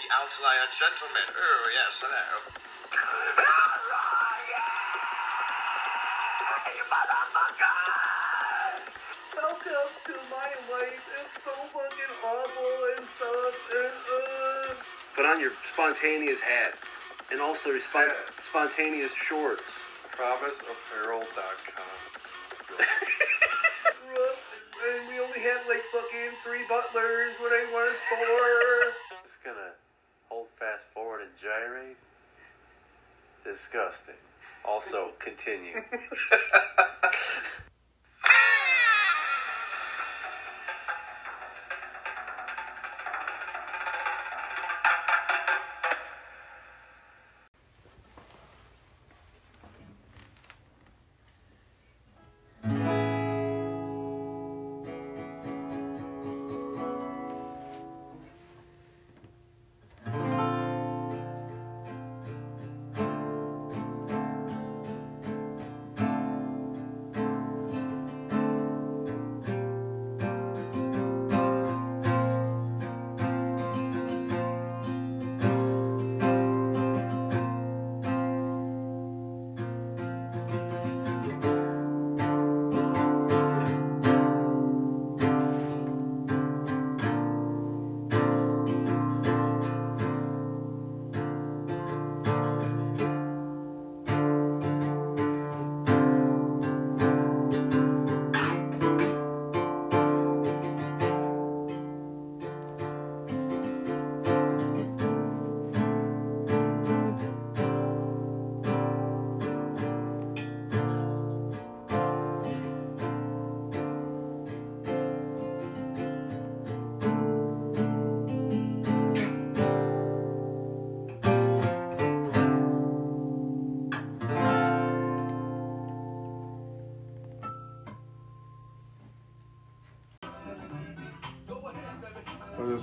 the outlier gentleman. Oh, yes, hello. Welcome to my life. It's so fucking awful and stuff. And, uh... Put on your spontaneous hat. And also your spon- Yeah. spontaneous shorts. PromiseApparel.com. and we only had like fucking three butlers when I wanted four. Just gonna hold fast forward and gyrate. Disgusting. Also, continue.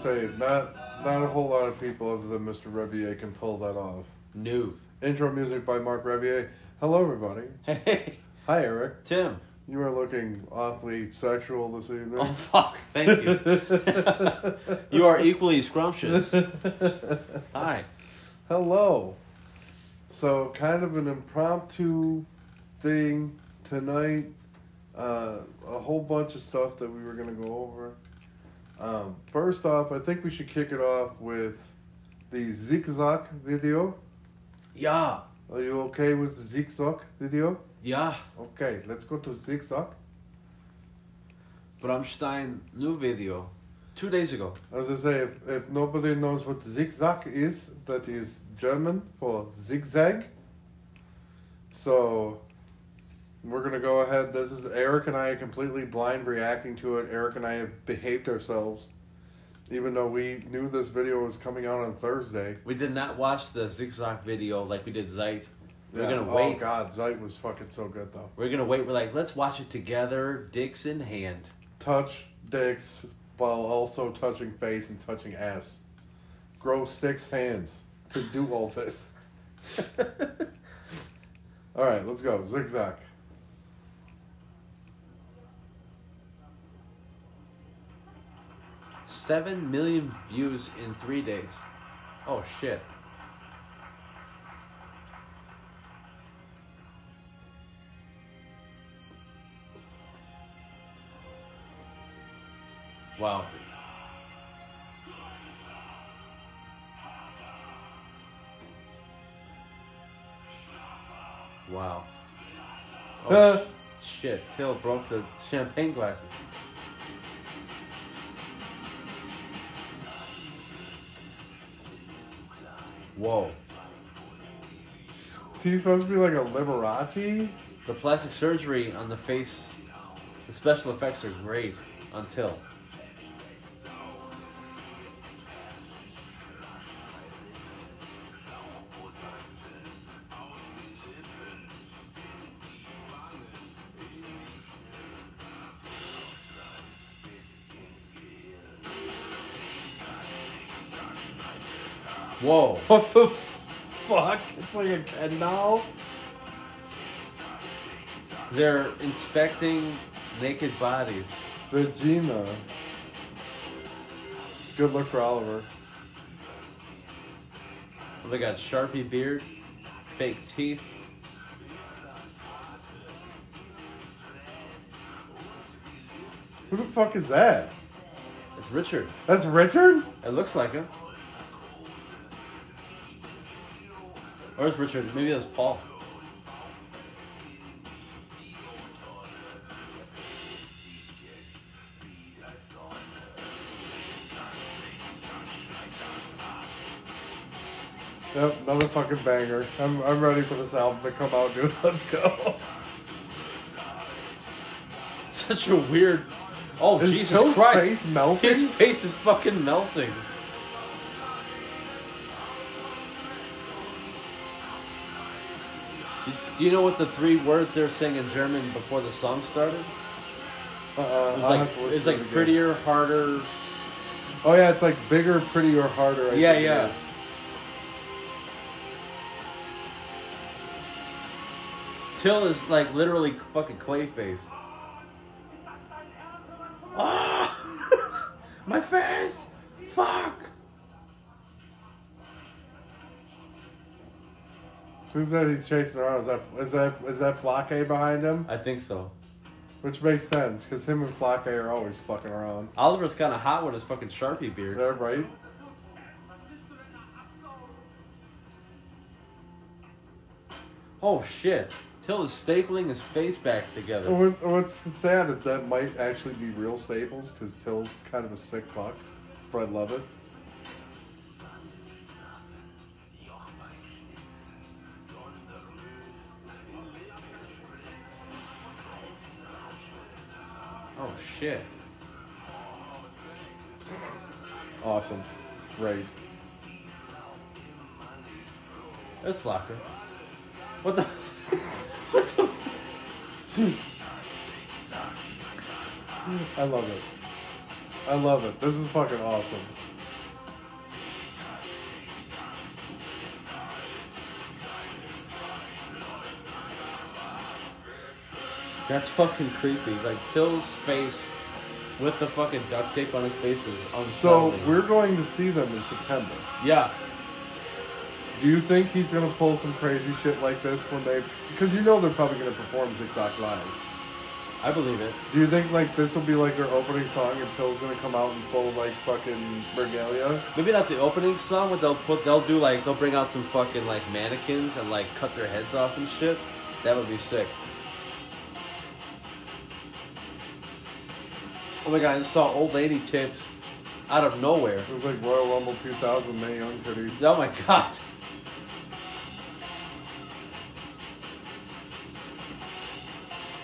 Gonna say, not not a whole lot of people other than Mr. Revier can pull that off. New. Intro music by Mark Revier. Hello, everybody. Hey, Hi, Eric. Tim. You are looking awfully sexual this evening. Oh fuck! Thank you. you are equally scrumptious. Hi. Hello. So, kind of an impromptu thing tonight. Uh, a whole bunch of stuff that we were going to go over. Um, first off, I think we should kick it off with the zigzag video. Yeah. Are you okay with the zigzag video? Yeah. Okay, let's go to zigzag. Rammstein new video. Two days ago. As I say, if, if nobody knows what zigzag is, that is German for zigzag. So we're gonna go ahead. This is Eric and I completely blind reacting to it. Eric and I have behaved ourselves, even though we knew this video was coming out on Thursday. We did not watch the zigzag video like we did Zeit. We're Yeah. gonna oh, wait. Oh. God, Zeit was fucking so good though. We're gonna wait. We're like, let's watch it together, dicks in hand. Touch dicks while also touching face and touching ass. Grow six hands to do all this. all right, let's go. Zigzag. Seven million views in three days. Oh shit. Wow. Wow. Oh, uh. sh- shit. Till broke the champagne glasses. Whoa. Is he supposed to be like a Liberace? The plastic surgery on the face, the special effects are great until. Whoa. What the fuck? It's like a Ken doll? They're inspecting naked bodies. Regina. Good look for Oliver. Oh, they got Sharpie beard, fake teeth. Who the fuck is that? It's Richard. That's Richard? It looks like him. It's Richard. Maybe that's Paul. Yep, another fucking banger. I'm, I'm ready for this album to come out, dude. Let's go. Such a weird. Oh Is Jesus Christ! face melting? His face is fucking melting. Do you know what the three words they're saying in German before the song started? Uh-uh, It was I'll like it's like it prettier, harder. Oh yeah, it's like bigger, prettier, harder. I Yeah, think yeah. Till is like literally fucking clayface. Who's that? He's chasing around. Is that is that is that Flake behind him? I think so. Which makes sense because him and Flake are always fucking around. Oliver's kind of hot with his fucking Sharpie beard. Yeah, right. Oh shit. Till is stapling his face back together. What- What's sad is that might actually be real staples because Till's kind of a sick fuck, but I love it. Oh shit. Awesome. Right. That's Flocker. What the? what the? I love it. I love it. This is fucking awesome. That's fucking creepy. Like Till's face with the fucking duct tape on his face is unsettling. So we're going to see them in September. yeah. Do you think he's gonna pull some crazy shit like this when they? Because you know they're probably gonna perform Zigzag live. I believe it. Do you think like this will be like their opening song and Till's gonna come out and pull like fucking regalia? Maybe not the opening song, but they'll put they'll do like they'll bring out some fucking like mannequins and like cut their heads off and shit. That would be sick. Oh my god, I saw old lady tits out of nowhere. It was like Royal Rumble 2000, Mae Young titties. Oh my god.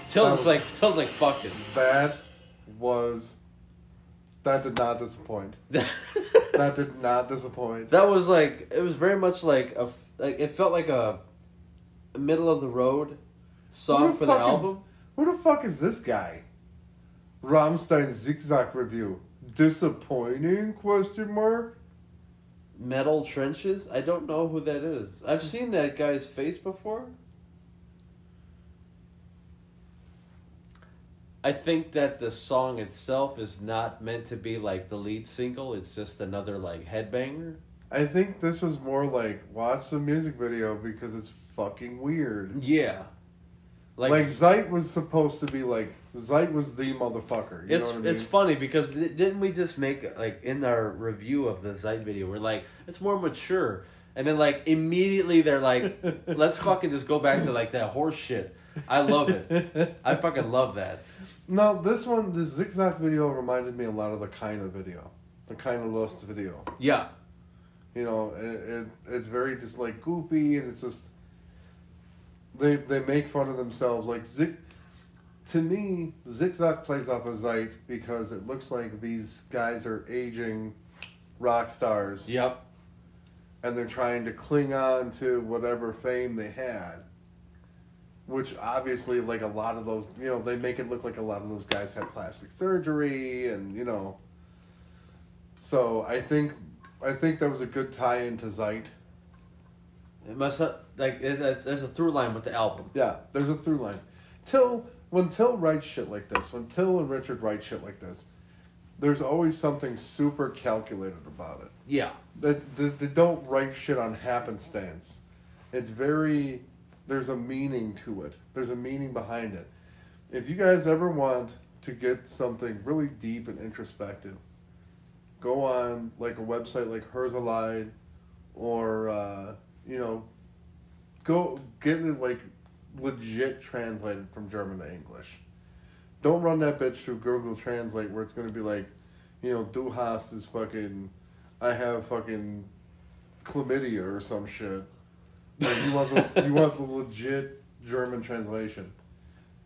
Till's like Till's like fucking. That was. That did not disappoint. That did not disappoint. that was like it was very much like a like it felt like a middle of the road song for the fuck is- album. who the fuck is this guy? Rammstein Zigzag review. Disappointing? Question mark. Metal Trenches? I don't know who that is. I've seen that guy's face before. I think that the song itself is not meant to be like the lead single. It's just another like headbanger. I think this was more like watch the music video because it's fucking weird. Yeah. Like, Like, Zeit was supposed to be like Zeit was the motherfucker. You it's know what I it's funny because didn't we just make like in our review of the Zeit video we're like it's more mature and then like immediately they're like let's fucking just go back to like that horse shit. I love it. I fucking love that. No, this one, this zigzag video reminded me a lot of the kind of video, the kind of lost video. Yeah. You know, it, it it's very just like goopy, and it's just they they make fun of themselves. Like zig, to me, zigzag plays off of Zeit because it looks like these guys are aging rock stars. Yep. and they're trying to cling on to whatever fame they had. Which obviously, like a lot of those, you know, they make it look like a lot of those guys had plastic surgery, and you know. So I think, I think that was a good tie into Zeit. It must have, like it, it- there's a through line with the album. Yeah, there's a through line. Till when Till writes shit like this, when Till and Richard write shit like this, there's always something super calculated about it. Yeah. That they, they don't write shit on happenstance. It's very there's a meaning to it. There's a meaning behind it. If you guys ever want to get something really deep and introspective, go on like a website like Herzeleid or uh, you know go get it like legit translated from German to English. Don't run that bitch through Google Translate where it's gonna be like, you know, Du hast is fucking I have fucking chlamydia or some shit. Like you want the you want the legit German translation.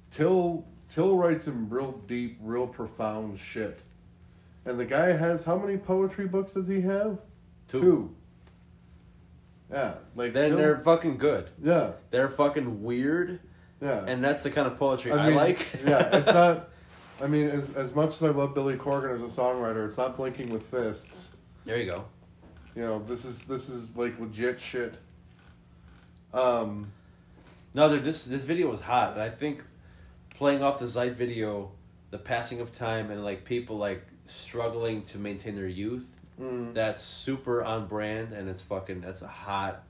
Till Till writes some real deep, real profound shit. And the guy has how many poetry books does he have? Two. Yeah, like Then Till- they're fucking good. yeah, They're fucking weird, yeah. and that's the kind of poetry I, mean, like. yeah, it's not. I mean, as as much as I love Billy Corgan as a songwriter, it's not blinking with fists. there you go. You know, this is this is like legit shit. Um, No, dude, this this video was hot, and I think playing off the Zeit video, the passing of time, and like people like struggling to maintain their youth, mm, that's super on brand, and it's fucking that's a hot,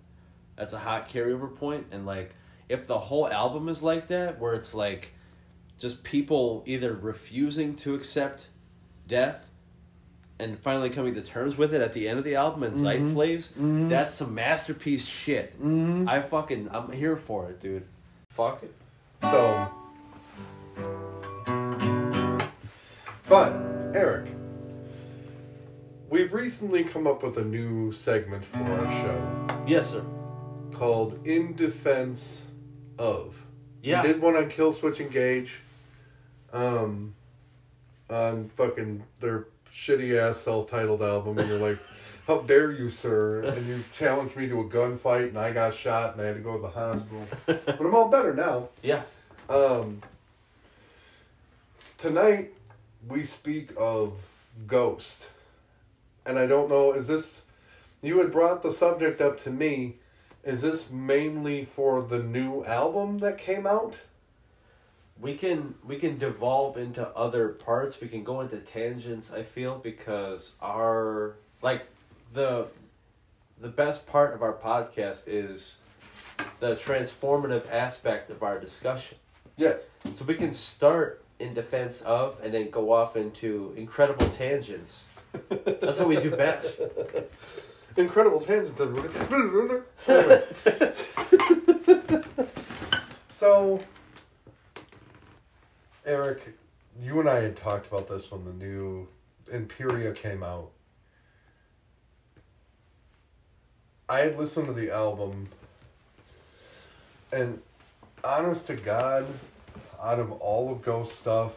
that's a hot carryover point, and like if the whole album is like that, where it's like just people either refusing to accept death. And finally coming to terms with it at the end of the album, and Zeit Mhm. plays. Mhm. That's some masterpiece shit. mhm. I fucking I'm here for it, dude. Fuck it. So, but Eric, we've recently come up with a new segment for our show Yes, sir. called "In Defense of." Yeah. We did one on Killswitch Engage. Um, on fucking their shitty ass self titled album, and you're like, "How dare you, sir?" And you challenged me to a gunfight, and I got shot, and I had to go to the hospital. but I'm all better now. Yeah. Um, tonight we speak of Ghost, and I don't know. Is this you had brought the subject up to me? Is this mainly for the new album that came out? We can we can devolve into other parts. We can go into tangents. I feel because our like the the best part of our podcast is the transformative aspect of our discussion. Yes. So we can start in defense of and then go off into incredible tangents. That's what we do best. Incredible tangents. everybody. Anyway. so, Eric, you and I had talked about this when the new Impera came out. I had listened to the album, and honest to God, out of all of Ghost stuff,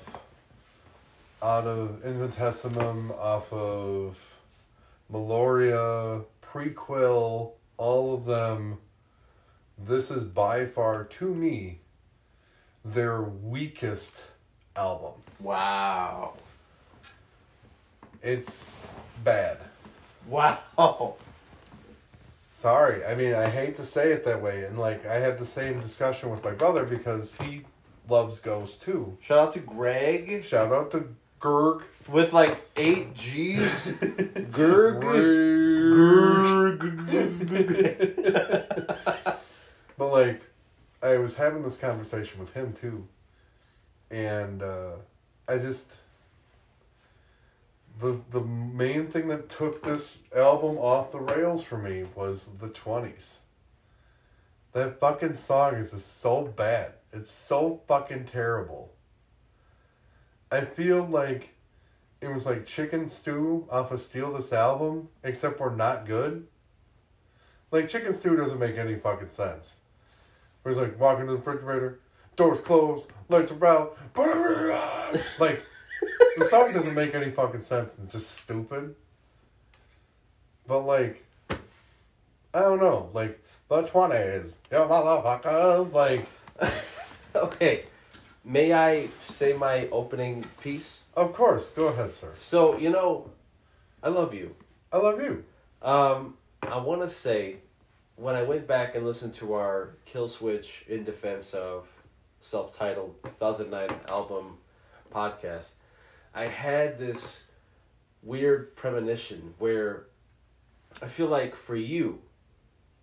out of Infestissumam, off of Meliora, Prequelle, all of them, this is by far, to me, their weakest album. Wow. It's bad. Wow. Sorry. I mean, I hate to say it that way. And, like, I had the same discussion with my brother because he loves Ghost too. Shout out to Greg Shout out to Gerg. with like eight G's. Gerg. but like, I was having this conversation with him too, and uh, I just the the main thing that took this album off the rails for me was the twenties. That fucking song is just so bad. It's so fucking terrible. I feel like it was like chicken stew off of Steal This Album, except we're not good. Like chicken stew doesn't make any fucking sense. Where it's like walking to the refrigerator, doors closed, lights are out, like the song doesn't make any fucking sense. It's just stupid. But like, I don't know, like the twenties, you motherfuckers, like. okay. May I say my opening piece? Of course, go ahead, sir. So, you know, I love you. I love you. Um, I want to say, when I went back and listened to our Killswitch in defense of self-titled 2009 album podcast, I had this weird premonition where I feel like for you,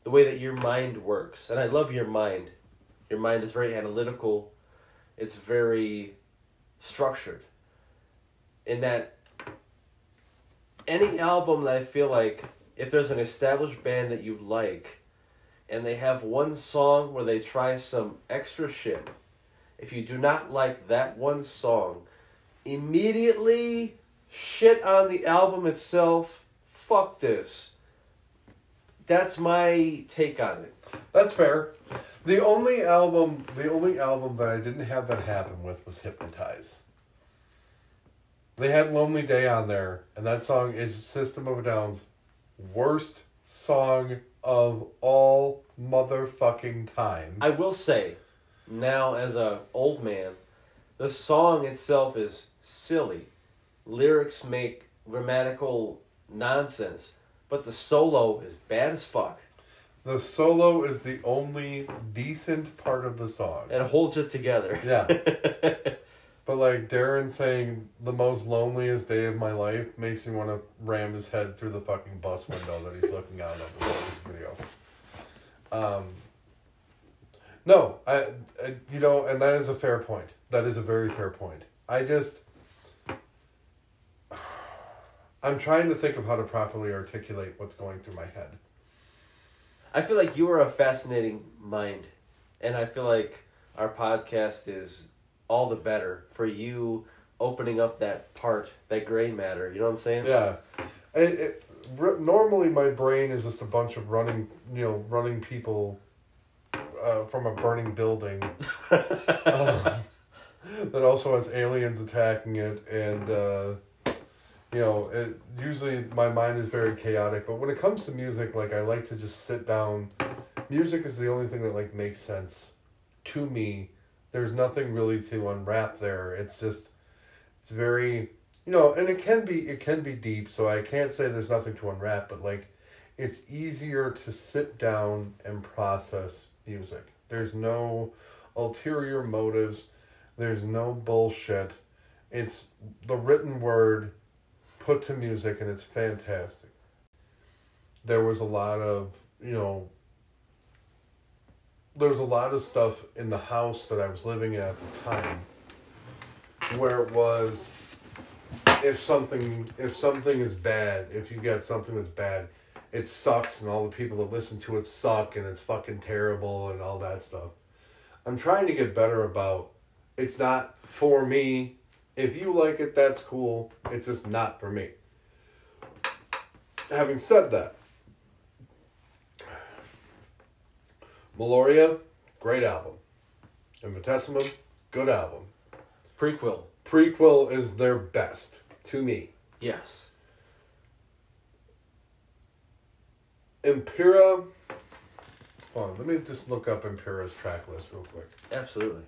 the way that your mind works, and I love your mind. Your mind is very analytical. It's very structured. In that any album that I feel like if there's an established band that you like and they have one song where they try some extra shit, if you do not like that one song, immediately shit on the album itself. Fuck this. That's my take on it. That's fair. The only album, the only album that I didn't have that happen with was Hypnotize. They had Lonely Day on there, and that song is System of a Down's worst song of all motherfucking time. I will say, now as a old man, the song itself is silly. Lyrics make grammatical nonsense, but the solo is bad as fuck. The solo is the only decent part of the song. It holds it together. Yeah. But like Darren saying the most loneliest day of my life makes me want to ram his head through the fucking bus window that he's looking out of in this video. Um. No, I, I, you know, and that is a fair point. That is a very fair point. I just, I'm trying to think of how to properly articulate what's going through my head. I feel like you are a fascinating mind, and I feel like our podcast is all the better for you opening up that part, that gray matter. You know what I'm saying? Yeah, it, it, r- normally my brain is just a bunch of running, you know, running people uh, from a burning building. uh, that also has aliens attacking it, and uh, you know, it usually my mind is very chaotic. But when it comes to music, like I like to just sit down. Music is the only thing that like makes sense to me. There's nothing really to unwrap there. It's just it's very you know, and it can be it can be deep, so I can't say there's nothing to unwrap, but like it's easier to sit down and process music. There's no ulterior motives. There's no bullshit. It's the written word put to music and it's fantastic. There was a lot of, you know, there was a lot of stuff in the house that I was living in at the time where it was if something if something is bad, if you get something that's bad, it sucks and all the people that listen to it suck and it's fucking terrible and all that stuff. I'm trying to get better about it's not for me. If you like it, that's cool. It's just not for me. Having said that, Meliora, great album. Infestissumam, good album. Prequelle. Prequelle is their best to me. Yes. Impera. Hold on, let me just look up Impera's track list real quick. Absolutely.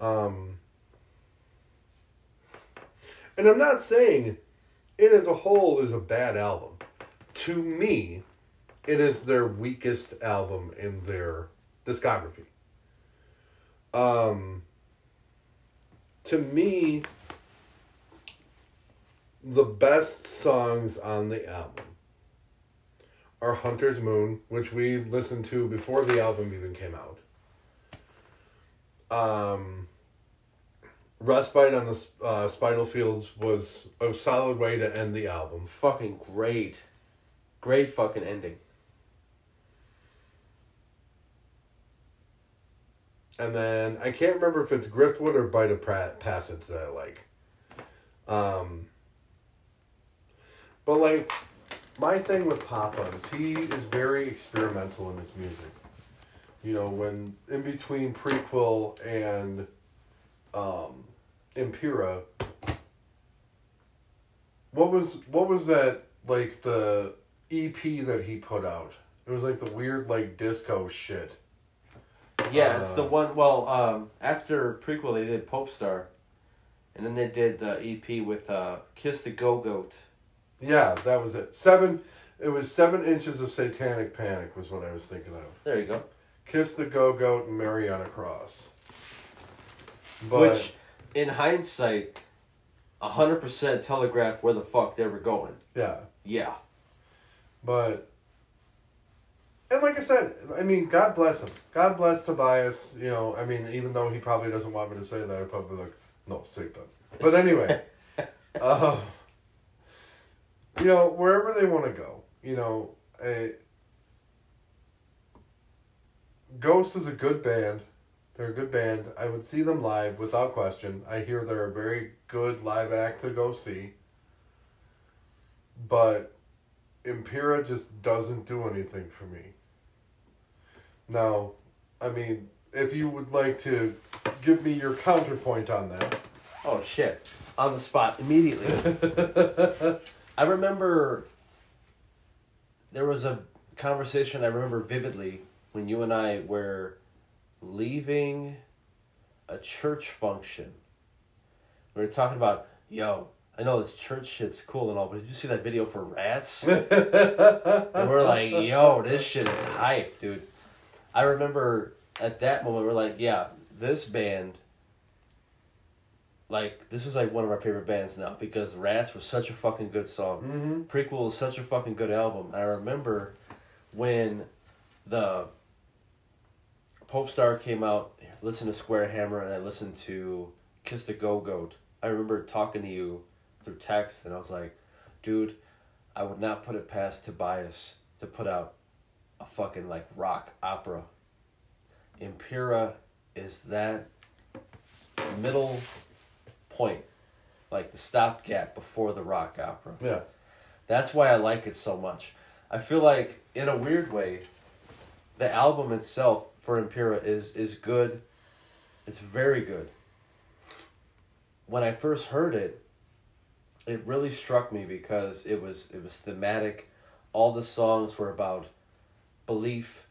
Um, and I'm not saying it as a whole is a bad album. To me, it is their weakest album in their discography. Um, to me, the best songs on the album are Hunter's Moon, which we listened to before the album even came out. Um, Respite on the uh, Spitalfields was a solid way to end the album. Fucking great. Great fucking ending. And then I can't remember if it's Griftwood or Bite of pra- Passage that I like. Um, but like, my thing with Papa is he is very experimental in his music. You know, when in between Prequelle and um, Impera, what was what was that like the EP that he put out? It was like the weird like disco shit. Yeah, it's the Uh, one. Well, um, after Prequelle, they did Popestar, and then they did the EP with uh, Kiss the Go Goat. Yeah, that was it. Seven. It was seven inches of satanic panic was what I was thinking of. There you go. Kiss the Go Goat and Mary on a Cross. But Which, in hindsight, hundred percent telegraphed where the fuck they were going. Yeah. Yeah. But and like I said, I mean, God bless him. God bless Tobias. You know, I mean, even though he probably doesn't want me to say that, I'd probably be like, no, say that. But anyway, uh, you know, wherever they want to go, you know, a, Ghost is a good band. They're a good band. I would see them live without question. I hear they're a very good live act to go see. But Impera just doesn't do anything for me. Now, I mean, if you would like to give me your counterpoint on that. Oh shit! On the spot immediately. I remember there was a conversation I remember vividly when you and I were leaving a church function. We were talking about, yo, I know this church shit's cool and all, but did you see that video for rats? and we're like, yo, this shit is hype, dude. I remember at that moment, we're like, yeah, this band, like, this is like one of our favorite bands now because Rats was such a fucking good song. Mm-hmm. Prequelle is such a fucking good album. And I remember when the Popestar came out, listened to Square Hammer, and I listened to Kiss the Go Goat. I remember talking to you through text, and I was like, dude, I would not put it past Tobias to put out a fucking like rock opera. Impera is that middle point, like the stopgap before the rock opera. Yeah. That's why I like it so much. I feel like in a weird way, the album itself for Impera is is good. It's very good. When I first heard it, it really struck me because it was it was thematic. All the songs were about belief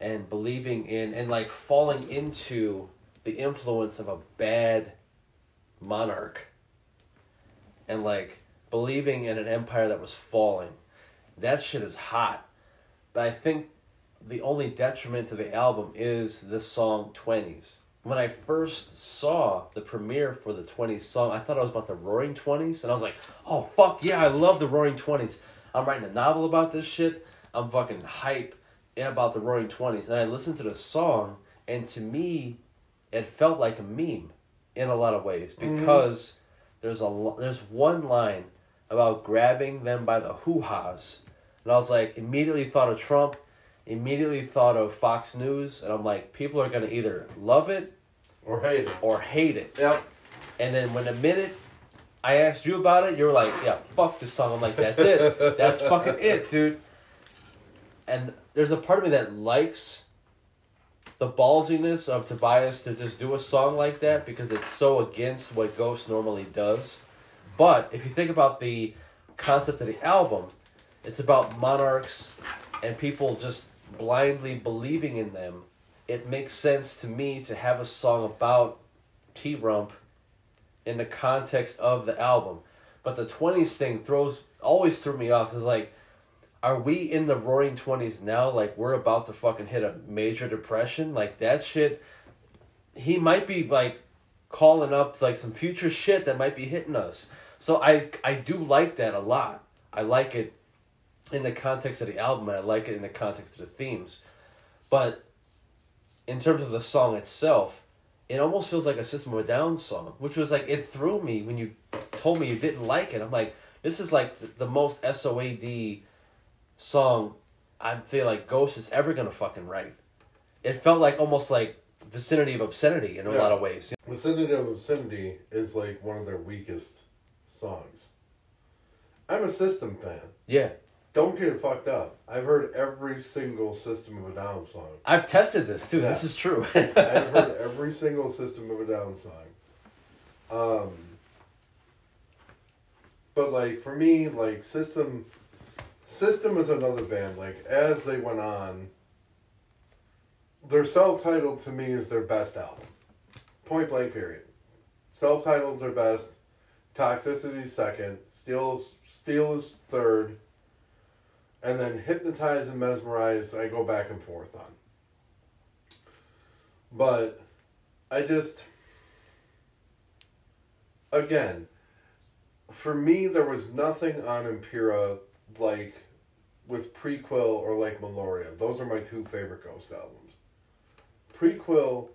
and believing in and like falling into the influence of a bad monarch and like believing in an empire that was falling. That shit is hot. But I think the only detriment to the album is the song 20s. When I first saw the premiere for the 20s song, I thought it was about the Roaring 20s, and I was like, oh fuck yeah, I love the Roaring 20s. I'm writing a novel about this shit. I'm fucking hype about the Roaring 20s. And I listened to the song, and to me, it felt like a meme in a lot of ways mm-hmm. because there's a there's one line about grabbing them by the hoo-has. And I was like, immediately thought of Trump, immediately thought of Fox News, and I'm like, people are gonna either love it Or hate it. or hate it. Yep. And then when the minute I asked you about it, you were like, yeah, fuck this song. I'm like, that's it. That's fucking it, dude. And there's a part of me that likes the ballsiness of Tobias to just do a song like that because it's so against what Ghost normally does. But if you think about the concept of the album, it's about monarchs and people just blindly believing in them. It makes sense to me to have a song about T Rump in the context of the album. But the 20s thing throws always threw me off because like are we in the roaring 20s now like we're about to fucking hit a major depression like that shit he might be like calling up like some future shit that might be hitting us so i i do like that a lot i like it in the context of the album and i like it in the context of the themes but in terms of the song itself it almost feels like a system of a down song which was like it threw me when you told me you didn't like it i'm like this is like the, the most soad song I feel like Ghost is ever gonna fucking write. It felt like almost like vicinity of obscenity in a Yeah. lot of ways. Vicinity of Obscenity is like one of their weakest songs. I'm a System fan. Yeah. Don't get it fucked up. I've heard every single System of a Down song. I've tested this too. Yeah. This is true. I've heard every single System of a Down song. Um, but like for me, like System, System is another band. Like as they went on, their self-titled to me is their best album. Point blank. Period. Self-titled's their best. Toxicity second. Steel Steal is third. And then Hypnotize and Mesmerize, I go back and forth on. But I just again for me, there was nothing on Impera like with Prequelle or like Meliora. Those are my two favorite Ghost albums. Prequelle,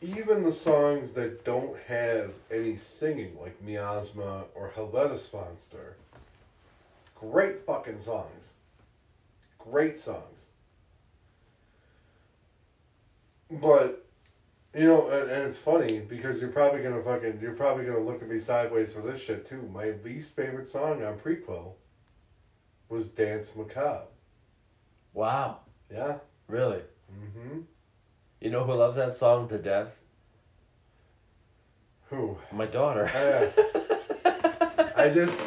even the songs that don't have any singing, like Miasma or Helvetesfönster, great fucking songs. Great songs. But you know, and, and it's funny because you're probably gonna fucking you're probably gonna look at me sideways for this shit too. My least favorite song on Prequelle was Dance Macabre. Wow. Yeah. Really? Mm-hmm. You know who loves that song to death? Who? My daughter. Uh, I just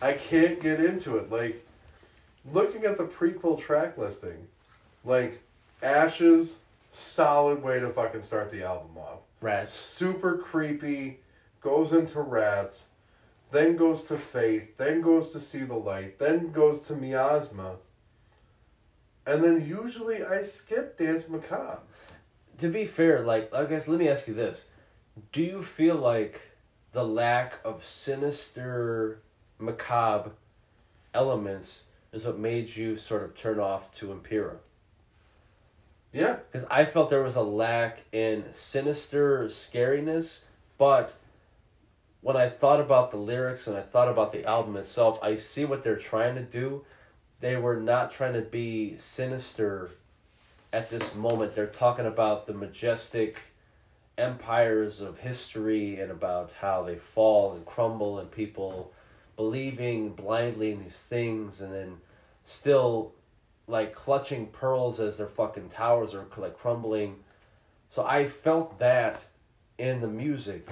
I can't get into it. Like looking at the Prequelle track listing, like Ashes, solid way to fucking start the album off. Rats. super creepy, goes into rats, then goes to faith, then goes to see the light, then goes to miasma. And then usually I skip Dance Macabre. To be fair, like I guess let me ask you this. Do you feel like the lack of sinister macabre elements is what made you sort of turn off to Impera? Yeah. Because I felt there was a lack in sinister scariness, but when I thought about the lyrics and I thought about the album itself, I see what they're trying to do. They were not trying to be sinister at this moment. They're talking about the majestic empires of history and about how they fall and crumble and people believing blindly in these things and then still like clutching pearls as their fucking towers are like crumbling. So I felt that in the music.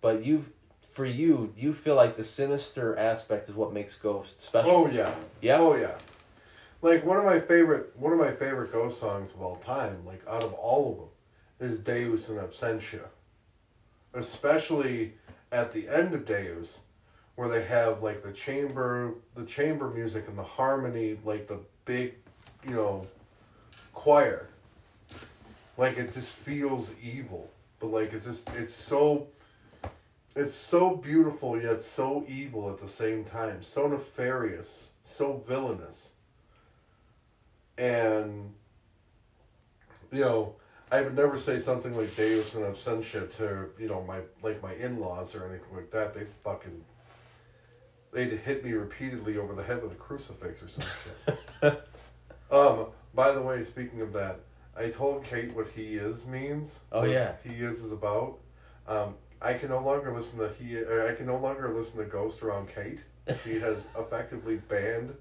But you for you, you feel like the sinister aspect is what makes Ghost special. Oh yeah. Yeah? Oh yeah. Like one of my favorite one of my favorite ghost songs of all time, like out of all of them, is Deus in Absentia. Especially at the end of Deus, where they have like the chamber the chamber music and the harmony, like the big, you know, choir. Like it just feels evil. But like it's just it's so it's so beautiful yet so evil at the same time. So nefarious, so villainous. And you know, I would never say something like Deus in Absentia to, you know, my like my in laws or anything like that. They fucking they'd hit me repeatedly over the head with a crucifix or something. um, by the way, speaking of that, I told Kate what he is means. Oh, yeah. He is is about. Um, I can no longer listen to he. I can no longer listen to Ghost around Kate. He has effectively banned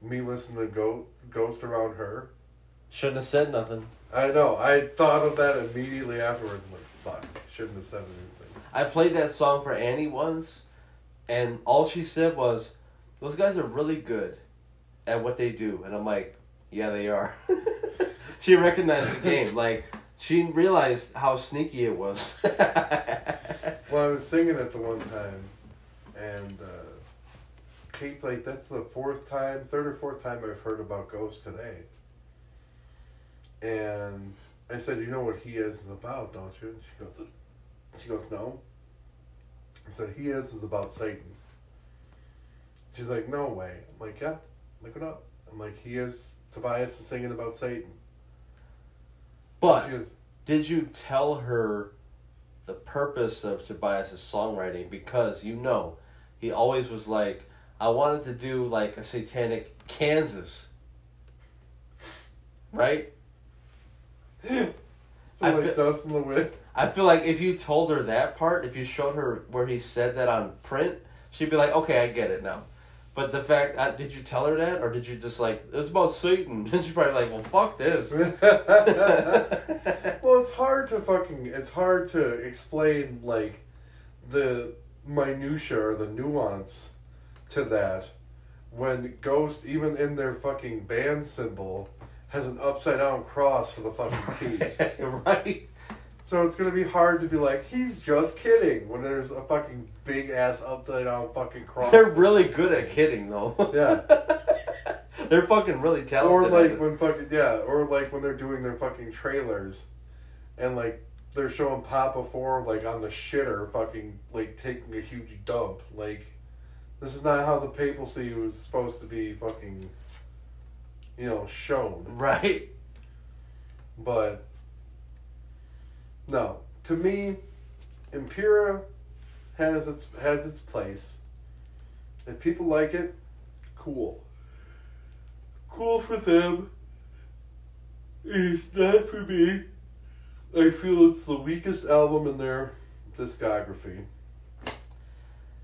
me listening to Go, Ghost around her. Shouldn't have said nothing. I know. I thought of that immediately afterwards. I'm like, fuck, shouldn't have said anything. I played that song for Annie once, and all she said was, "Those guys are really good at what they do," and I'm like, "Yeah, they are." she recognized the game, like she realized how sneaky it was. Well, I was singing it the one time, and uh, Kate's like, "That's the fourth time, third or fourth time I've heard about Ghost today." And I said, "You know what he is is about, don't you?" And she goes, "She goes, no." I said, "He is is about Satan." She's like, "No way." I'm like, "Yeah, look it up." I'm like, "He is Tobias is singing about Satan." but goes, did you tell her the purpose of Tobias's songwriting? Because you know, he always was like, I wanted to do like a satanic Kansas. Right? so I like fe- dust in the wind. I feel like if you told her that part, if you showed her where he said that on print, she'd be like, "Okay, I get it now." But the fact, uh, did you tell her that, or did you just like, "It's about Satan"? And she's probably like, "Well, fuck this." well, it's hard to fucking. It's hard to explain like the minutia or the nuance to that when Ghost, even in their fucking band symbol, has an upside down cross for the fucking T. right? So it's gonna be hard to be like he's just kidding when there's a fucking big ass upside down fucking cross. They're really good at kidding, though. Yeah. They're fucking really talented. or like when fucking yeah, or like when they're doing their fucking trailers, and like they're showing Papa Four like on the shitter, fucking like taking a huge dump. Like, this is not how the papacy was supposed to be fucking, you know, shown. Right. But no, to me, Impera has its has its place. If people like it, cool. Cool for them. It's not for me. I feel it's the weakest album in their discography.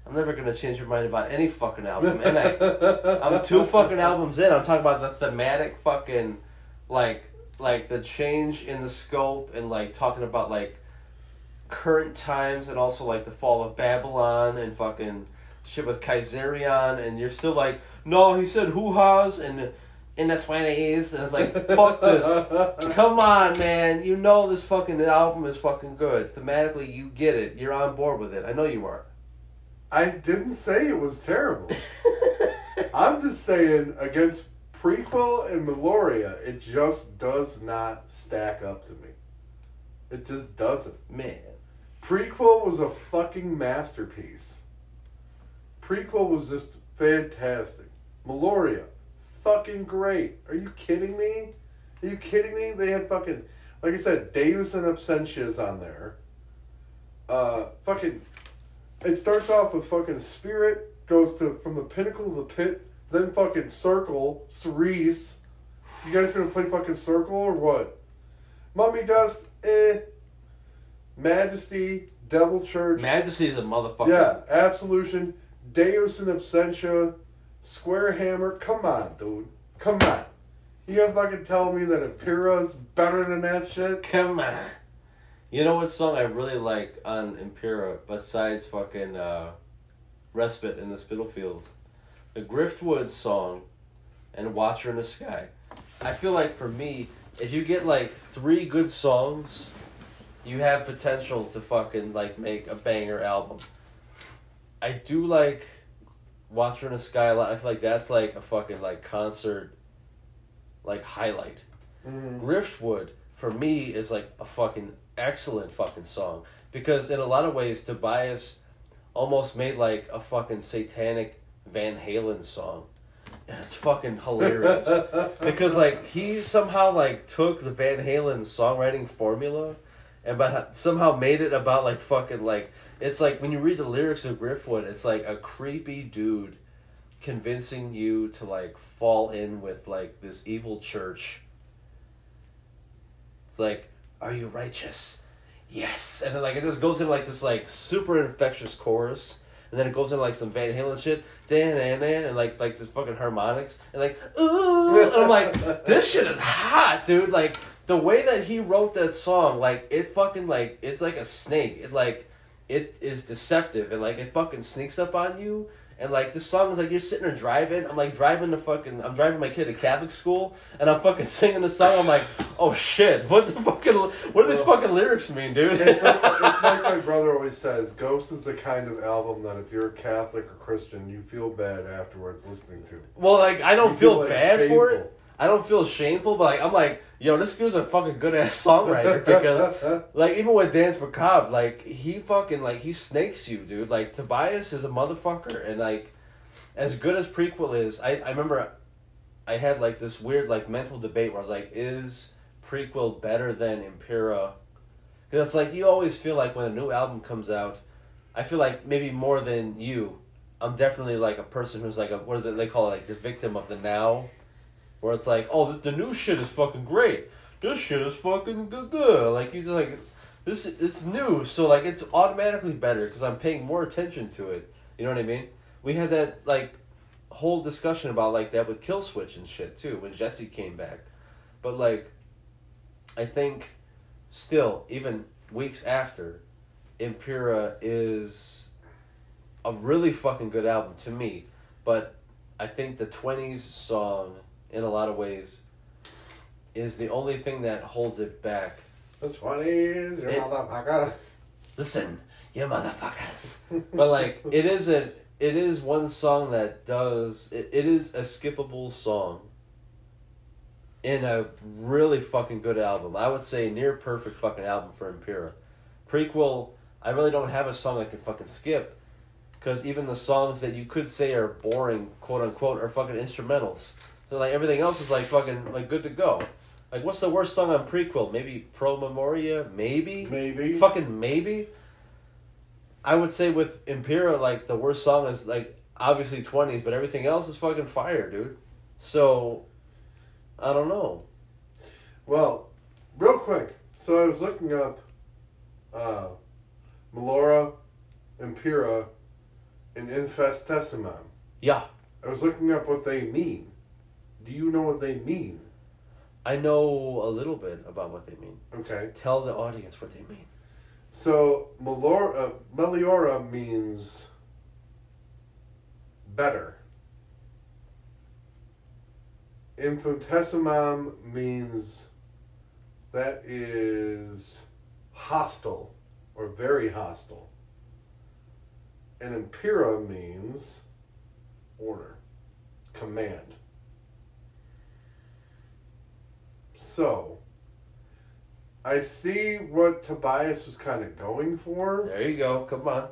I'm never gonna change your mind about any fucking album. And I, I'm two fucking albums in. I'm talking about the thematic fucking, like, like the change in the scope and like talking about like current times and also like the fall of Babylon and fucking shit with Kaisarion and you're still like, no, he said hoo ha's and in the twenties and it's like fuck this. Come on, man. You know this fucking album is fucking good. Thematically, you get it. You're on board with it. I know you are. I didn't say it was terrible. I'm just saying against Prequelle and Meliora, it just does not stack up to me. It just doesn't. Man. Prequelle was a fucking masterpiece. Prequelle was just fantastic. Meliora, fucking great. Are you kidding me? Are you kidding me? They had fucking, like I said, Deus in Absentia is on there. Uh, fucking, it starts off with fucking Spirit, goes to from the pinnacle of the pit, then fucking Circle, Cirice. You guys gonna play fucking Circle or what? Mummy Dust, eh. Majesty, Devil Church, Majesty is a motherfucker. yeah, Absolution, Deus in Absentia, Square Hammer. Come on, dude. Come on. You gonna fucking tell me that Impera's better than that shit? Come on. You know what song I really like on Impera besides fucking uh, Respite in the Spitalfields? The Griftwood song and Watcher in the Sky. I feel like for me, if you get like three good songs, you have potential to fucking like make a banger album. I do like Watcher in the Sky a lot. I feel like that's like a fucking like concert like highlight. Mm-hmm. Griftwood for me is like a fucking excellent fucking song because in a lot of ways Tobias almost made like a fucking satanic Van Halen song. And it's fucking hilarious. because like he somehow like took the Van Halen songwriting formula and but somehow made it about like fucking like it's like when you read the lyrics of Griftwood, it's like a creepy dude convincing you to like fall in with like this evil church. It's like, are you righteous? Yes, and then like it just goes into like this like super infectious chorus, and then it goes into like some Van Halen shit, and like like this fucking harmonics, and like ooh, and I'm like, this shit is hot, dude. Like the way that he wrote that song, like it fucking like it's like a snake. It like it is deceptive and like it fucking sneaks up on you. And like this song is like you're sitting there driving. I'm like driving to fucking. I'm driving my kid to Catholic school, and I'm fucking singing the song. I'm like, oh shit, what the fucking, what do these fucking lyrics mean, dude? It's like, it's like my brother always says Ghost is the kind of album that if you're a Catholic or Christian, you feel bad afterwards listening to. well, like I don't feel, like, bad for it. I don't feel shameful, but like I'm like, yo, this dude's a fucking good ass songwriter because like even with Dance Macabre, like he fucking like he snakes you, dude. Like Tobias is a motherfucker, and like as good as Prequelle is, I I remember I had like this weird like mental debate where I was like, is Prequelle better than Impera? Because it's like you always feel like when a new album comes out, I feel like maybe more than you, I'm definitely like a person who's like a what is it they call it like the victim of the now, where it's like oh the, the new shit is fucking great, this shit is fucking good good. Like you just like this it's new. So like it's automatically better because I'm paying more attention to it. You know what I mean? We had that like whole discussion about like that with Killswitch and shit too when Jesse came back, but like I think still even weeks after Impera is a really fucking good album to me, but I think the 20s song in a lot of ways is the only thing that holds it back. The twenties, your It- motherfucker. Listen, you motherfuckers. but like it is a it is one song that does it, it is a skippable song in a really fucking good album. I would say near perfect fucking album for Impera. Prequelle, I really don't have a song I can fucking skip. Because even the songs that you could say are boring, quote unquote, are fucking instrumentals. So like everything else is like fucking like good to go. Like what's the worst song on Prequelle? Maybe Pro Memoria? Maybe? Maybe. Fucking maybe? I would say with Impera, like the worst song is like obviously 20s, but everything else is fucking fire, dude. So, I don't know. Well, real quick. So I was looking up uh, Meliora, Impera, and Infestissumam. Yeah, I was looking up what they mean. Do you know what they mean? I know a little bit about what they mean. Okay. Tell the audience what they mean. So Meliora, uh, Meliora means better. Infestissumam means that is hostile or very hostile. And Impera means order, command. So, I see what Tobias was kind of going for, There you go. Come on.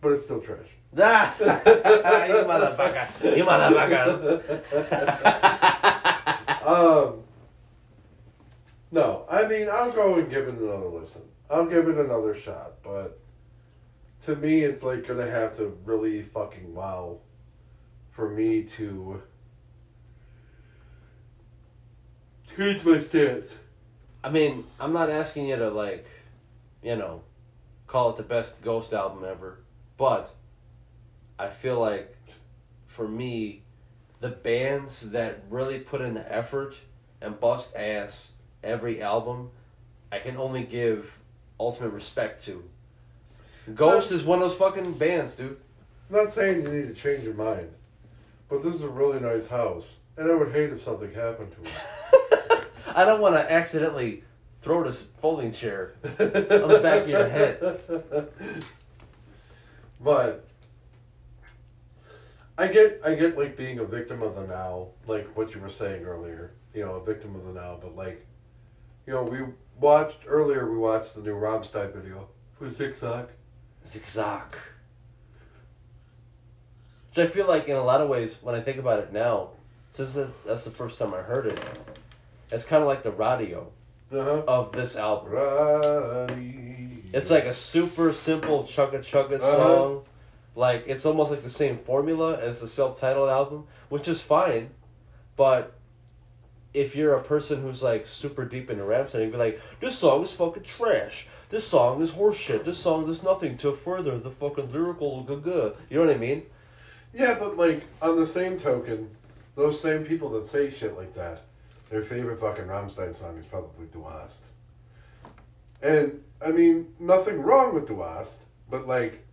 but it's still trash. Ah, you motherfucker. You motherfuckers. Um, no, I mean, I'll go and give it another listen. I'll give it another shot, but to me, it's like gonna have to really fucking wow for me to change my stance. I mean, I'm not asking you to, like, you know, call it the best Ghost album ever, but I feel like for me, the bands that really put in the effort and bust ass every album, I can only give ultimate respect to. Ghost is one of those fucking bands, dude. I'm not saying you need to change your mind, but this is a really nice house, and I would hate if something happened to it. I don't want to accidentally throw this folding chair on the back of your head. But I get I get like being a victim of the now, like what you were saying earlier. You know, a victim of the now, but like you know, we watched earlier we watched the new Rammstein video for Zick Zack. Zigzag. Which I feel like, in a lot of ways, when I think about it now, since that's, that's the first time I heard it, it's kind of like the radio Uh-huh. of this album. Right. It's like a super simple chugga chugga Uh-huh. song. Like, it's almost like the same formula as the self titled album, which is fine. But if you're a person who's like super deep into Rammstein, you'd be like, this song is fucking trash. This song is horseshit. This song does nothing to further the fucking lyrical good. You know what I mean? Yeah, but like on the same token, those same people that say shit like that, their favorite fucking Rammstein song is probably Du Hast. And I mean, nothing wrong with Du Hast, but like,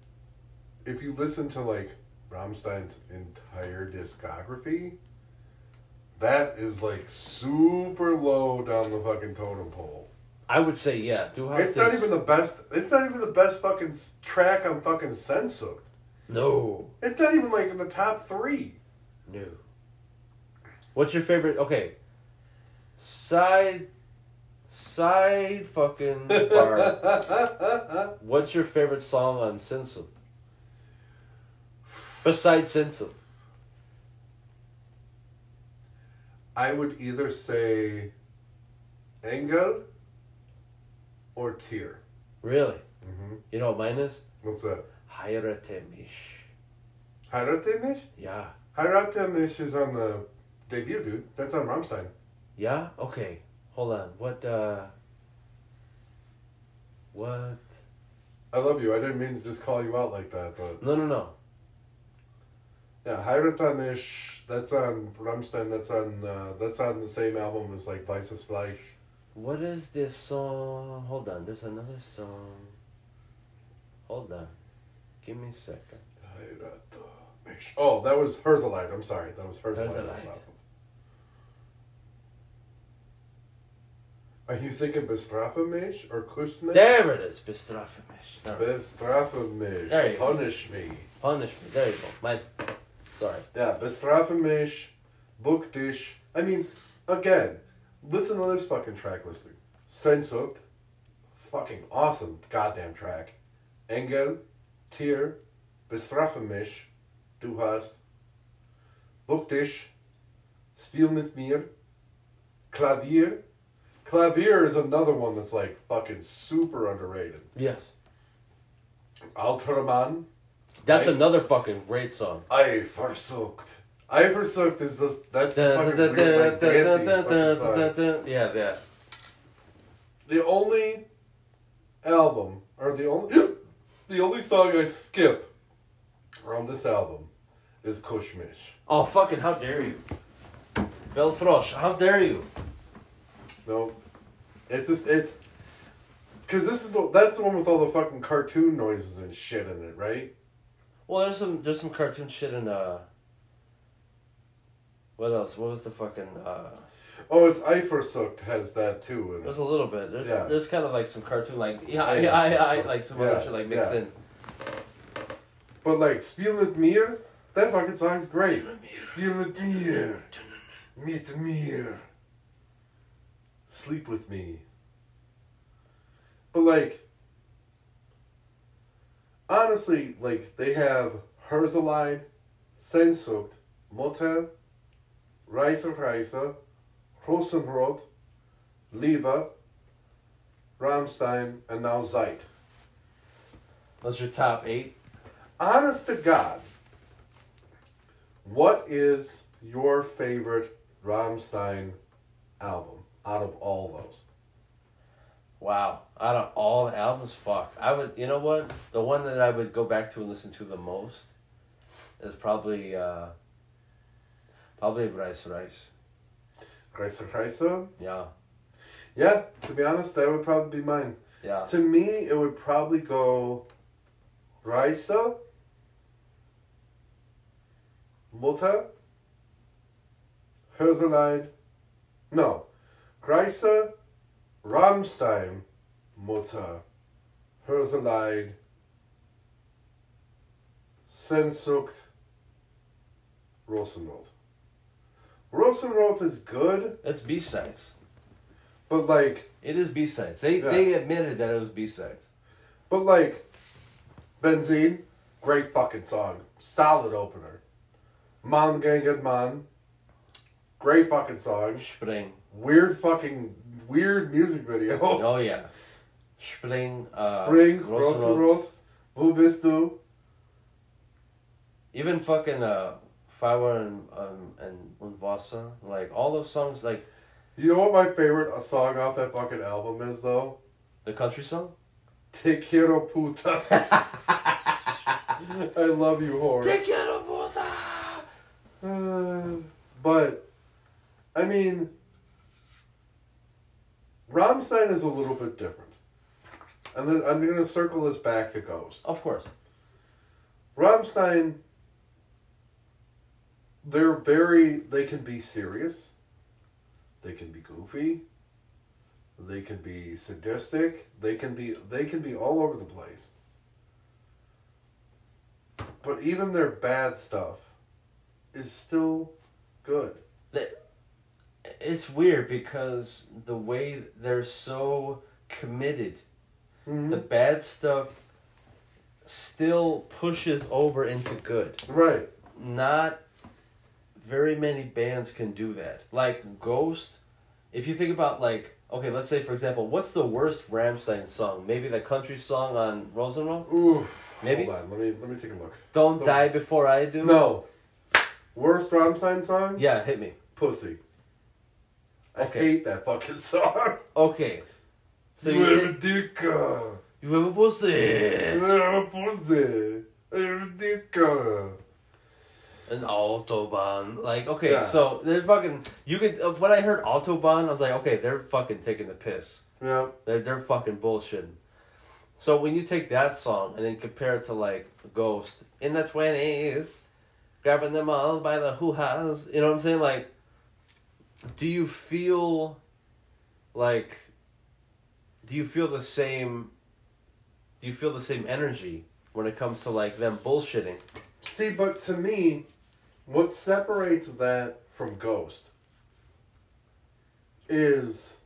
if you listen to like Rammstein's entire discography, that is like super low down the fucking totem pole. I would say yeah. Du hast It's not is- even the best. It's not even the best fucking track on fucking Sehnsucht. no, It's not even like in the top three. no. What's your favorite? Okay, side, side fucking bar. What's your favorite song on Sensu? Besides Sensu, I would either say Engel or Tier. really? Mm-hmm. You know what mine is? What's that? Heirate mich. Heirate mich? Yeah. Heirate mich is on the debut, dude. That's on Rammstein. Yeah. Okay. Hold on. What? uh What? I love you. I didn't mean to just call you out like that, but No, no, no. yeah, Heirate mich. That's on Rammstein. That's on. Uh, that's on the same album as like Weißes Fleisch. What is this song? Hold on. There's another song. Hold on. Give me a second. Oh, that was Herzeleid. I'm sorry. That was Herzeleid. Herzeleid. Are you thinking Bestrafe mich or Küss mich? There it is. Bestrafe mich. There. You go. Punish me. Punish me. There you go. My. Sorry. Yeah, Bück dich. I mean, again, listen to this fucking track listing. Sehnsucht, fucking awesome goddamn track. Engel, Tier, Bestrafe mich, du hast, Buck Spiel mit mir, Klavier. Klavier is another one that's like fucking super underrated. Yes. Alter Mann, That's Right. another fucking great song. Eifersucht. Eifersucht is just, that's the fucking weird, like, dancey fucking song. Yeah, yeah. the only album or the only the only song I skip on this album is Küss mich. Oh fucking! How dare you, Phil Frosch? How dare you? No, it's just it's because this is the that's the one with all the fucking cartoon noises and shit in it, right? Well, there's some there's some cartoon shit in uh. What else? What was the fucking uh? Oh, it's Eifersucht has that too. In There's it. a little bit. There's Yeah. there's kind of like some cartoon like yeah Yeah, yeah, yeah. I, I, like some other shit like mixed yeah. in. But like Spiel mit mir, that fucking song's great. Spiel mit mir, mit mir, sleep with me. But like, honestly, like they have Herzeleid, Sehnsucht, Mutter, Reise Reise, Rosenrot, Liebe, Rammstein, and now Zeit. Those are your top eight. honest to God, what is your favorite Rammstein album out of all those? Wow. Out of all the albums, fuck. I would, you know what? The one that I would go back to and listen to the most is probably, uh, probably Reise Reise. Kreiser Kreiser? Yeah. Yeah, to be honest, that would probably be mine. Yeah. To me, it would probably go Reise, Mutter, Herzeleid, no, Kreise, Rammstein, Mutter, Herzeleid, Sehnsucht, Rosenrot. Rosenrot is good, It's B sides. but like, It is B sides. They Yeah. they admitted that it was B sides. But like, Benzin, great fucking song, solid opener. Mann gegen Mann, great fucking song. Spring. Weird fucking weird music video. Oh yeah. Spring. Uh, Spring, Rosenrot. Rosenrot, Wo bist du? Even fucking uh, Fire and um, and und Wasser. Like all those songs, like You know what my favorite uh, song off that fucking album is though? the country song. Te quiero puta. I love you, whore. Te quiero puta. Uh, but, I mean, Rammstein is a little bit different. And then I'm going to circle this back to Ghost. Of course. Rammstein, they're very, they can be serious, they can be goofy, they can be sadistic, they can be, they can be all over the place. But even their bad stuff is still good. It's weird because the way they're so committed, Mhm. the bad stuff still pushes over into good. Right. Not very many bands can do that. Like Ghost, if you think about like okay, let's say for example, what's the worst Rammstein song? Maybe the country song on Rosenrot? Ooh. Maybe? Hold on. Let me let me take a look. Don't The- Die Before I Do? No. Worst Rammstein song? Yeah, hit me. Pussy. I Okay. hate that fucking song. Okay. So you you have a take, dick. uh, you have a pussy. You have a pussy. You have a dick. An autobahn. Like, okay, Yeah. so they're fucking. You could. uh, When I heard autobahn, I was like, okay, they're fucking taking the piss. Yeah. They're they're fucking bullshitting. So when you take that song and then compare it to like Ghost in the twenties, grabbing them all by the hoo ha's, you know what I'm saying? Like, do you feel like? Do you feel the same? Do you feel the same energy when it comes to like them bullshitting? See, but to me, what separates that from Ghost is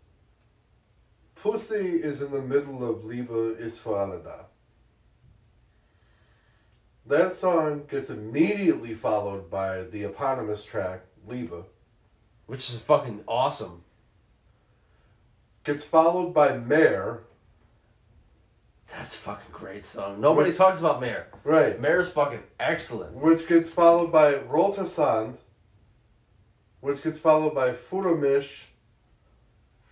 Pussy is in the middle of Liebe is alle. That song gets immediately followed by the eponymous track, Liebe. Which is fucking awesome. Gets followed by Mehr. That's a fucking great song. Nobody Which- talks about Mehr. Right. Mehr's fucking excellent. Which gets followed by Roter Sand. Which gets followed by Führe mich,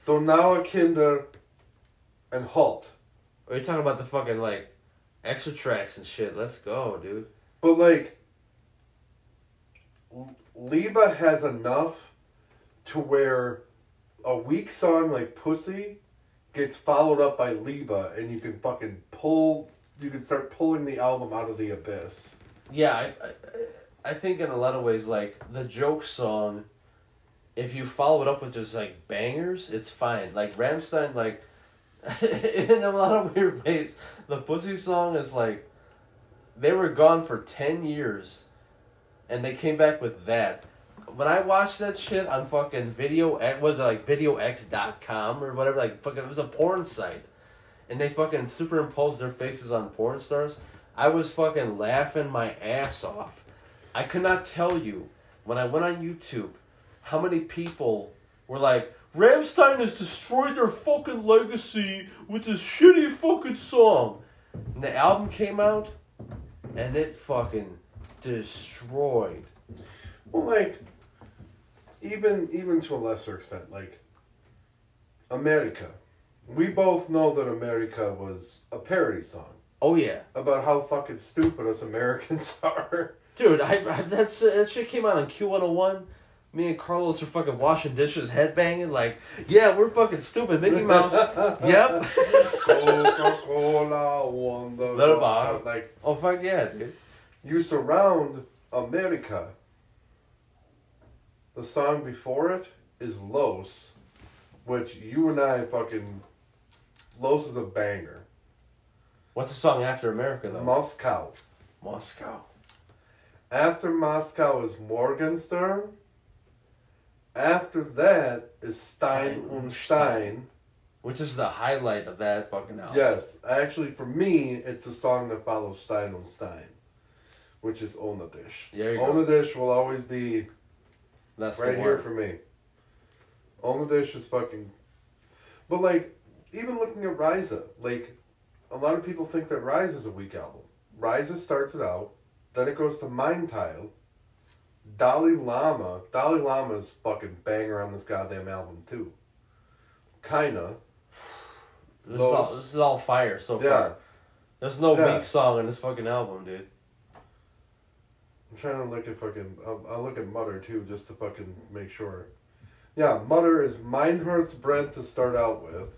Donauer Kinder, and Halt. Are you talking about the fucking like extra tracks and shit? Let's go, dude. But like, L- Liba has enough to where a weak song like Pussy gets followed up by Liba, and you can fucking pull, you can start pulling the album out of the abyss. Yeah, I, I, I think in a lot of ways, like the joke song, if you follow it up with just like bangers, it's fine. Like Rammstein, like in a lot of weird ways, the Pussy song is like they were gone for ten years, and they came back with that. When I watched that shit on fucking video, X- was it like videox.com or whatever, like fucking, it was a porn site, and they fucking superimposed their faces on porn stars. I was fucking laughing my ass off. I could not tell you when I went on YouTube how many people were like, Rammstein has destroyed their fucking legacy with this shitty fucking song. And the album came out and it fucking destroyed. Well, like, even even to a lesser extent, like America. We both know that America was a parody song Oh yeah. about how fucking stupid us Americans are. Dude, I, I that's that shit came out on Q one hundred one. Me and Carlos are fucking washing dishes, headbanging like, yeah, we're fucking stupid. Mickey Mouse. yep. Coca-Cola, Wonder. Little Bob. Uh, like, Oh fuck yeah, dude. you surround America. The song before it is Los, which you and I fucking. Los is a banger. What's the song after America though? Moscow. Moscow. After Moscow is Morgenstern. After that is Stein und Stein. Which is the highlight of that fucking album. Yes, actually, for me, it's the song that follows Stein und Stein, which is Ohne dich. There you go. Ohne dich will always be That's right the here for me. Ohne dich is fucking. But, like, even looking at Reise, like, a lot of people think that Reise is a weak album. Reise starts it out, then it goes to Mein Teil. Dalai Lama, Dalai Lama's fucking banger on this goddamn album, too. Kinda. This is, all, this is all fire so Yeah. far. There's no Yeah. weak song in this fucking album, dude. I'm trying to look at fucking. I'll, I'll look at Mutter too, just to fucking make sure. Yeah, Mutter is Mein Herz brennt to start out with.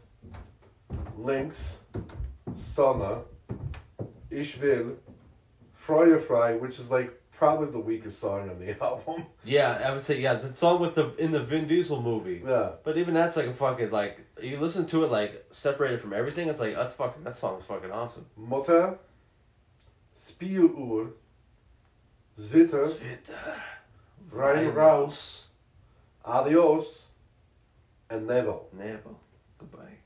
Links, Sonne, Ich will, Feuerfrei, which is like probably the weakest song on the album. Yeah, I would say yeah, the song with the in the Vin Diesel movie. Yeah, But even that's like a fucking like you listen to it like separated from everything. It's like that's fucking that song's fucking awesome. Mutter, Spieluhr, Zwitter, Rein Raus, Adios, and Nebel. Nebo. Goodbye.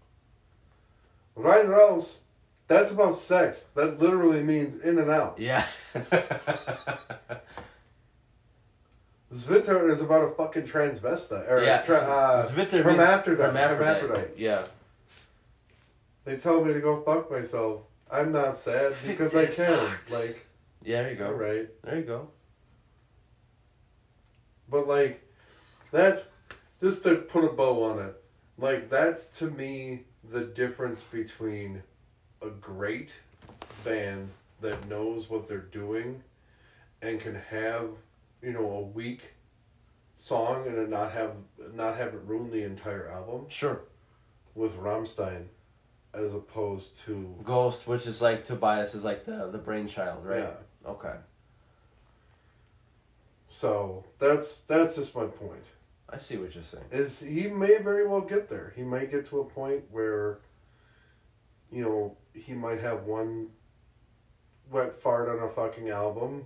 Rein Raus, that's about sex. That literally means in and out. Yeah. Zwitter is about a fucking transvestite. Or yeah. tra- uh, Zwitter means hermaphrodite. hermaphrodite. hermaphrodite. Yeah. They tell me to go fuck myself. I'm not sad because I can. sagt. Like, Yeah, there you go. alright. There you go. But, like, that's just to put a bow on it. Like, that's to me the difference between a great band that knows what they're doing and can have, you know, a weak song and not have not have it ruin the entire album Sure. with Rammstein as opposed to Ghost, which is like Tobias is like the the brainchild, right? yeah. Okay. So that's that's just my point. I see what you're saying. Is he may very well get there. He might get to a point where you know, he might have one wet fart on a fucking album,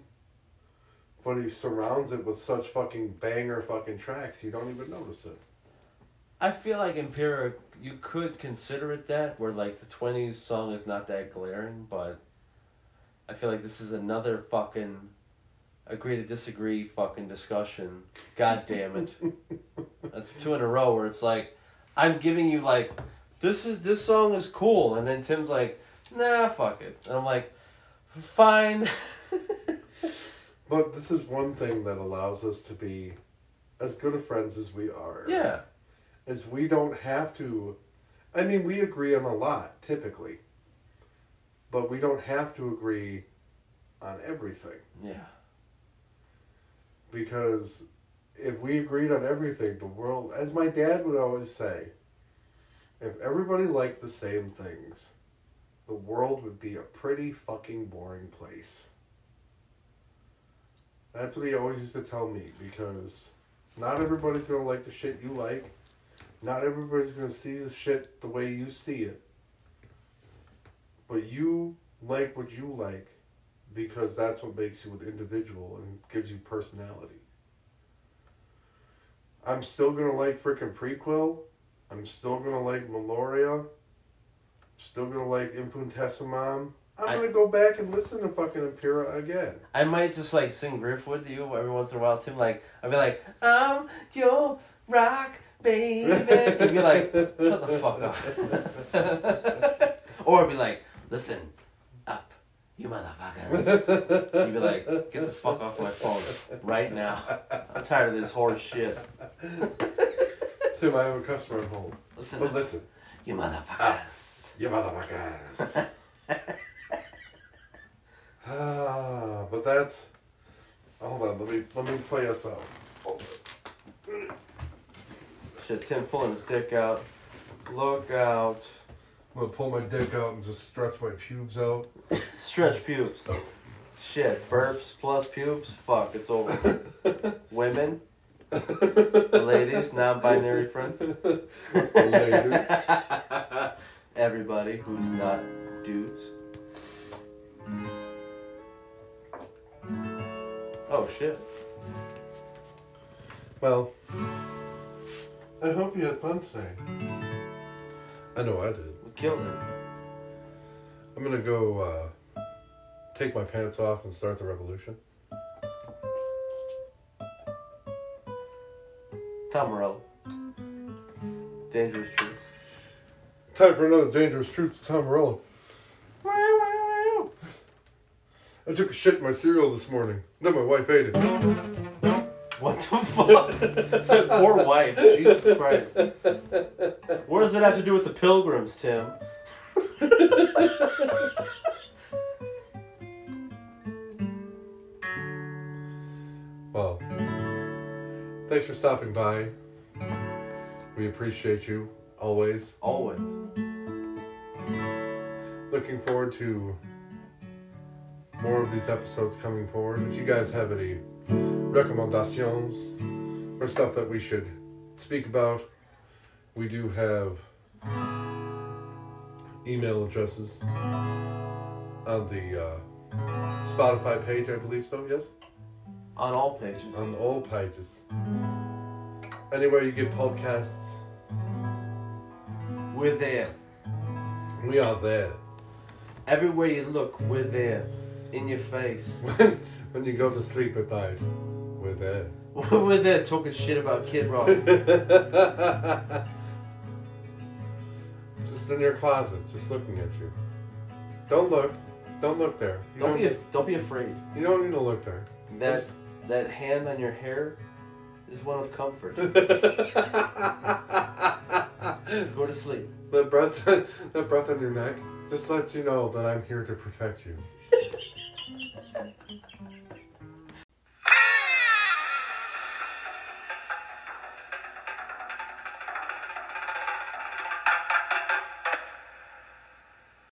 but he surrounds it with such fucking banger fucking tracks you don't even notice it. I feel like Impera you could consider it that where like the twenties song is not that glaring, but I feel like this is another fucking agree to disagree fucking discussion. God damn it. That's two in a row where it's like I'm giving you like this is this song is cool and then Tim's like, nah fuck it. And I'm like, fine. But this is one thing that allows us to be as good of friends as we are. yeah. Is we don't have to. I mean, we agree on a lot typically, but we don't have to agree on everything Yeah. because if we agreed on everything, the world, as my dad would always say, if everybody liked the same things, the world would be a pretty fucking boring place. That's what he always used to tell me because not everybody's gonna like the shit you like. Not everybody's gonna see the shit the way you see it. But you like what you like because that's what makes you an individual and gives you personality. I'm still gonna like freaking Prequelle. I'm still gonna like Meliora. Still gonna like Infestissumam. I'm I- gonna go back and listen to fucking Impera again. I might just like sing Griftwood to you every once in a while, Tim. Like I'd be like, "I'm your rock baby," you'd be like, "Shut the fuck up," or I'd be like, "Listen, up, you motherfuckers." You'd be like, "Get the fuck off my phone right now. I'm tired of this horse shit." Tim, I have a customer at home. Listen, But listen, you motherfuckers. you motherfuckers. ah, but that's. Hold on, let me let me play us out. Shit, Tim pulling his dick out. Look out. I'm gonna pull my dick out and just stretch my pubes out. Stretch pubes. Shit, burps plus pubes. Fuck, it's over. Women, ladies, non-binary friends. Ladies. Everybody who's not dudes. Oh shit. Well, I hope you had fun today. I know I did. We killed it. I'm gonna go uh, take my pants off and start the revolution. Tom Morello. Dangerous truth. Time for another dangerous truth to Tom Morello. I took a shit in my cereal this morning. Then my wife ate it. What the fuck? Poor wife. Jesus Christ. What does it have to do with the pilgrims, Tim? Well, thanks for stopping by. We appreciate you always. Always. Looking forward to more of these episodes coming forward. If you guys have any recommendations or stuff that we should speak about, we do have email addresses on the uh, Spotify page, I believe so, yes? On all pages. On all pages. Anywhere you get podcasts, We're there. we are there. Everywhere you look, we're there. In your face. When, when you go to sleep at night, we're there. we're there talking shit about Kid Rock. just in your closet, just looking at you. Don't look. Don't look there. You Don't be af- don't be afraid. you don't need to look there. That that hand on your hair is one of comfort. Go to sleep. that breath, that breath on your neck, just lets you know that I'm here to protect you.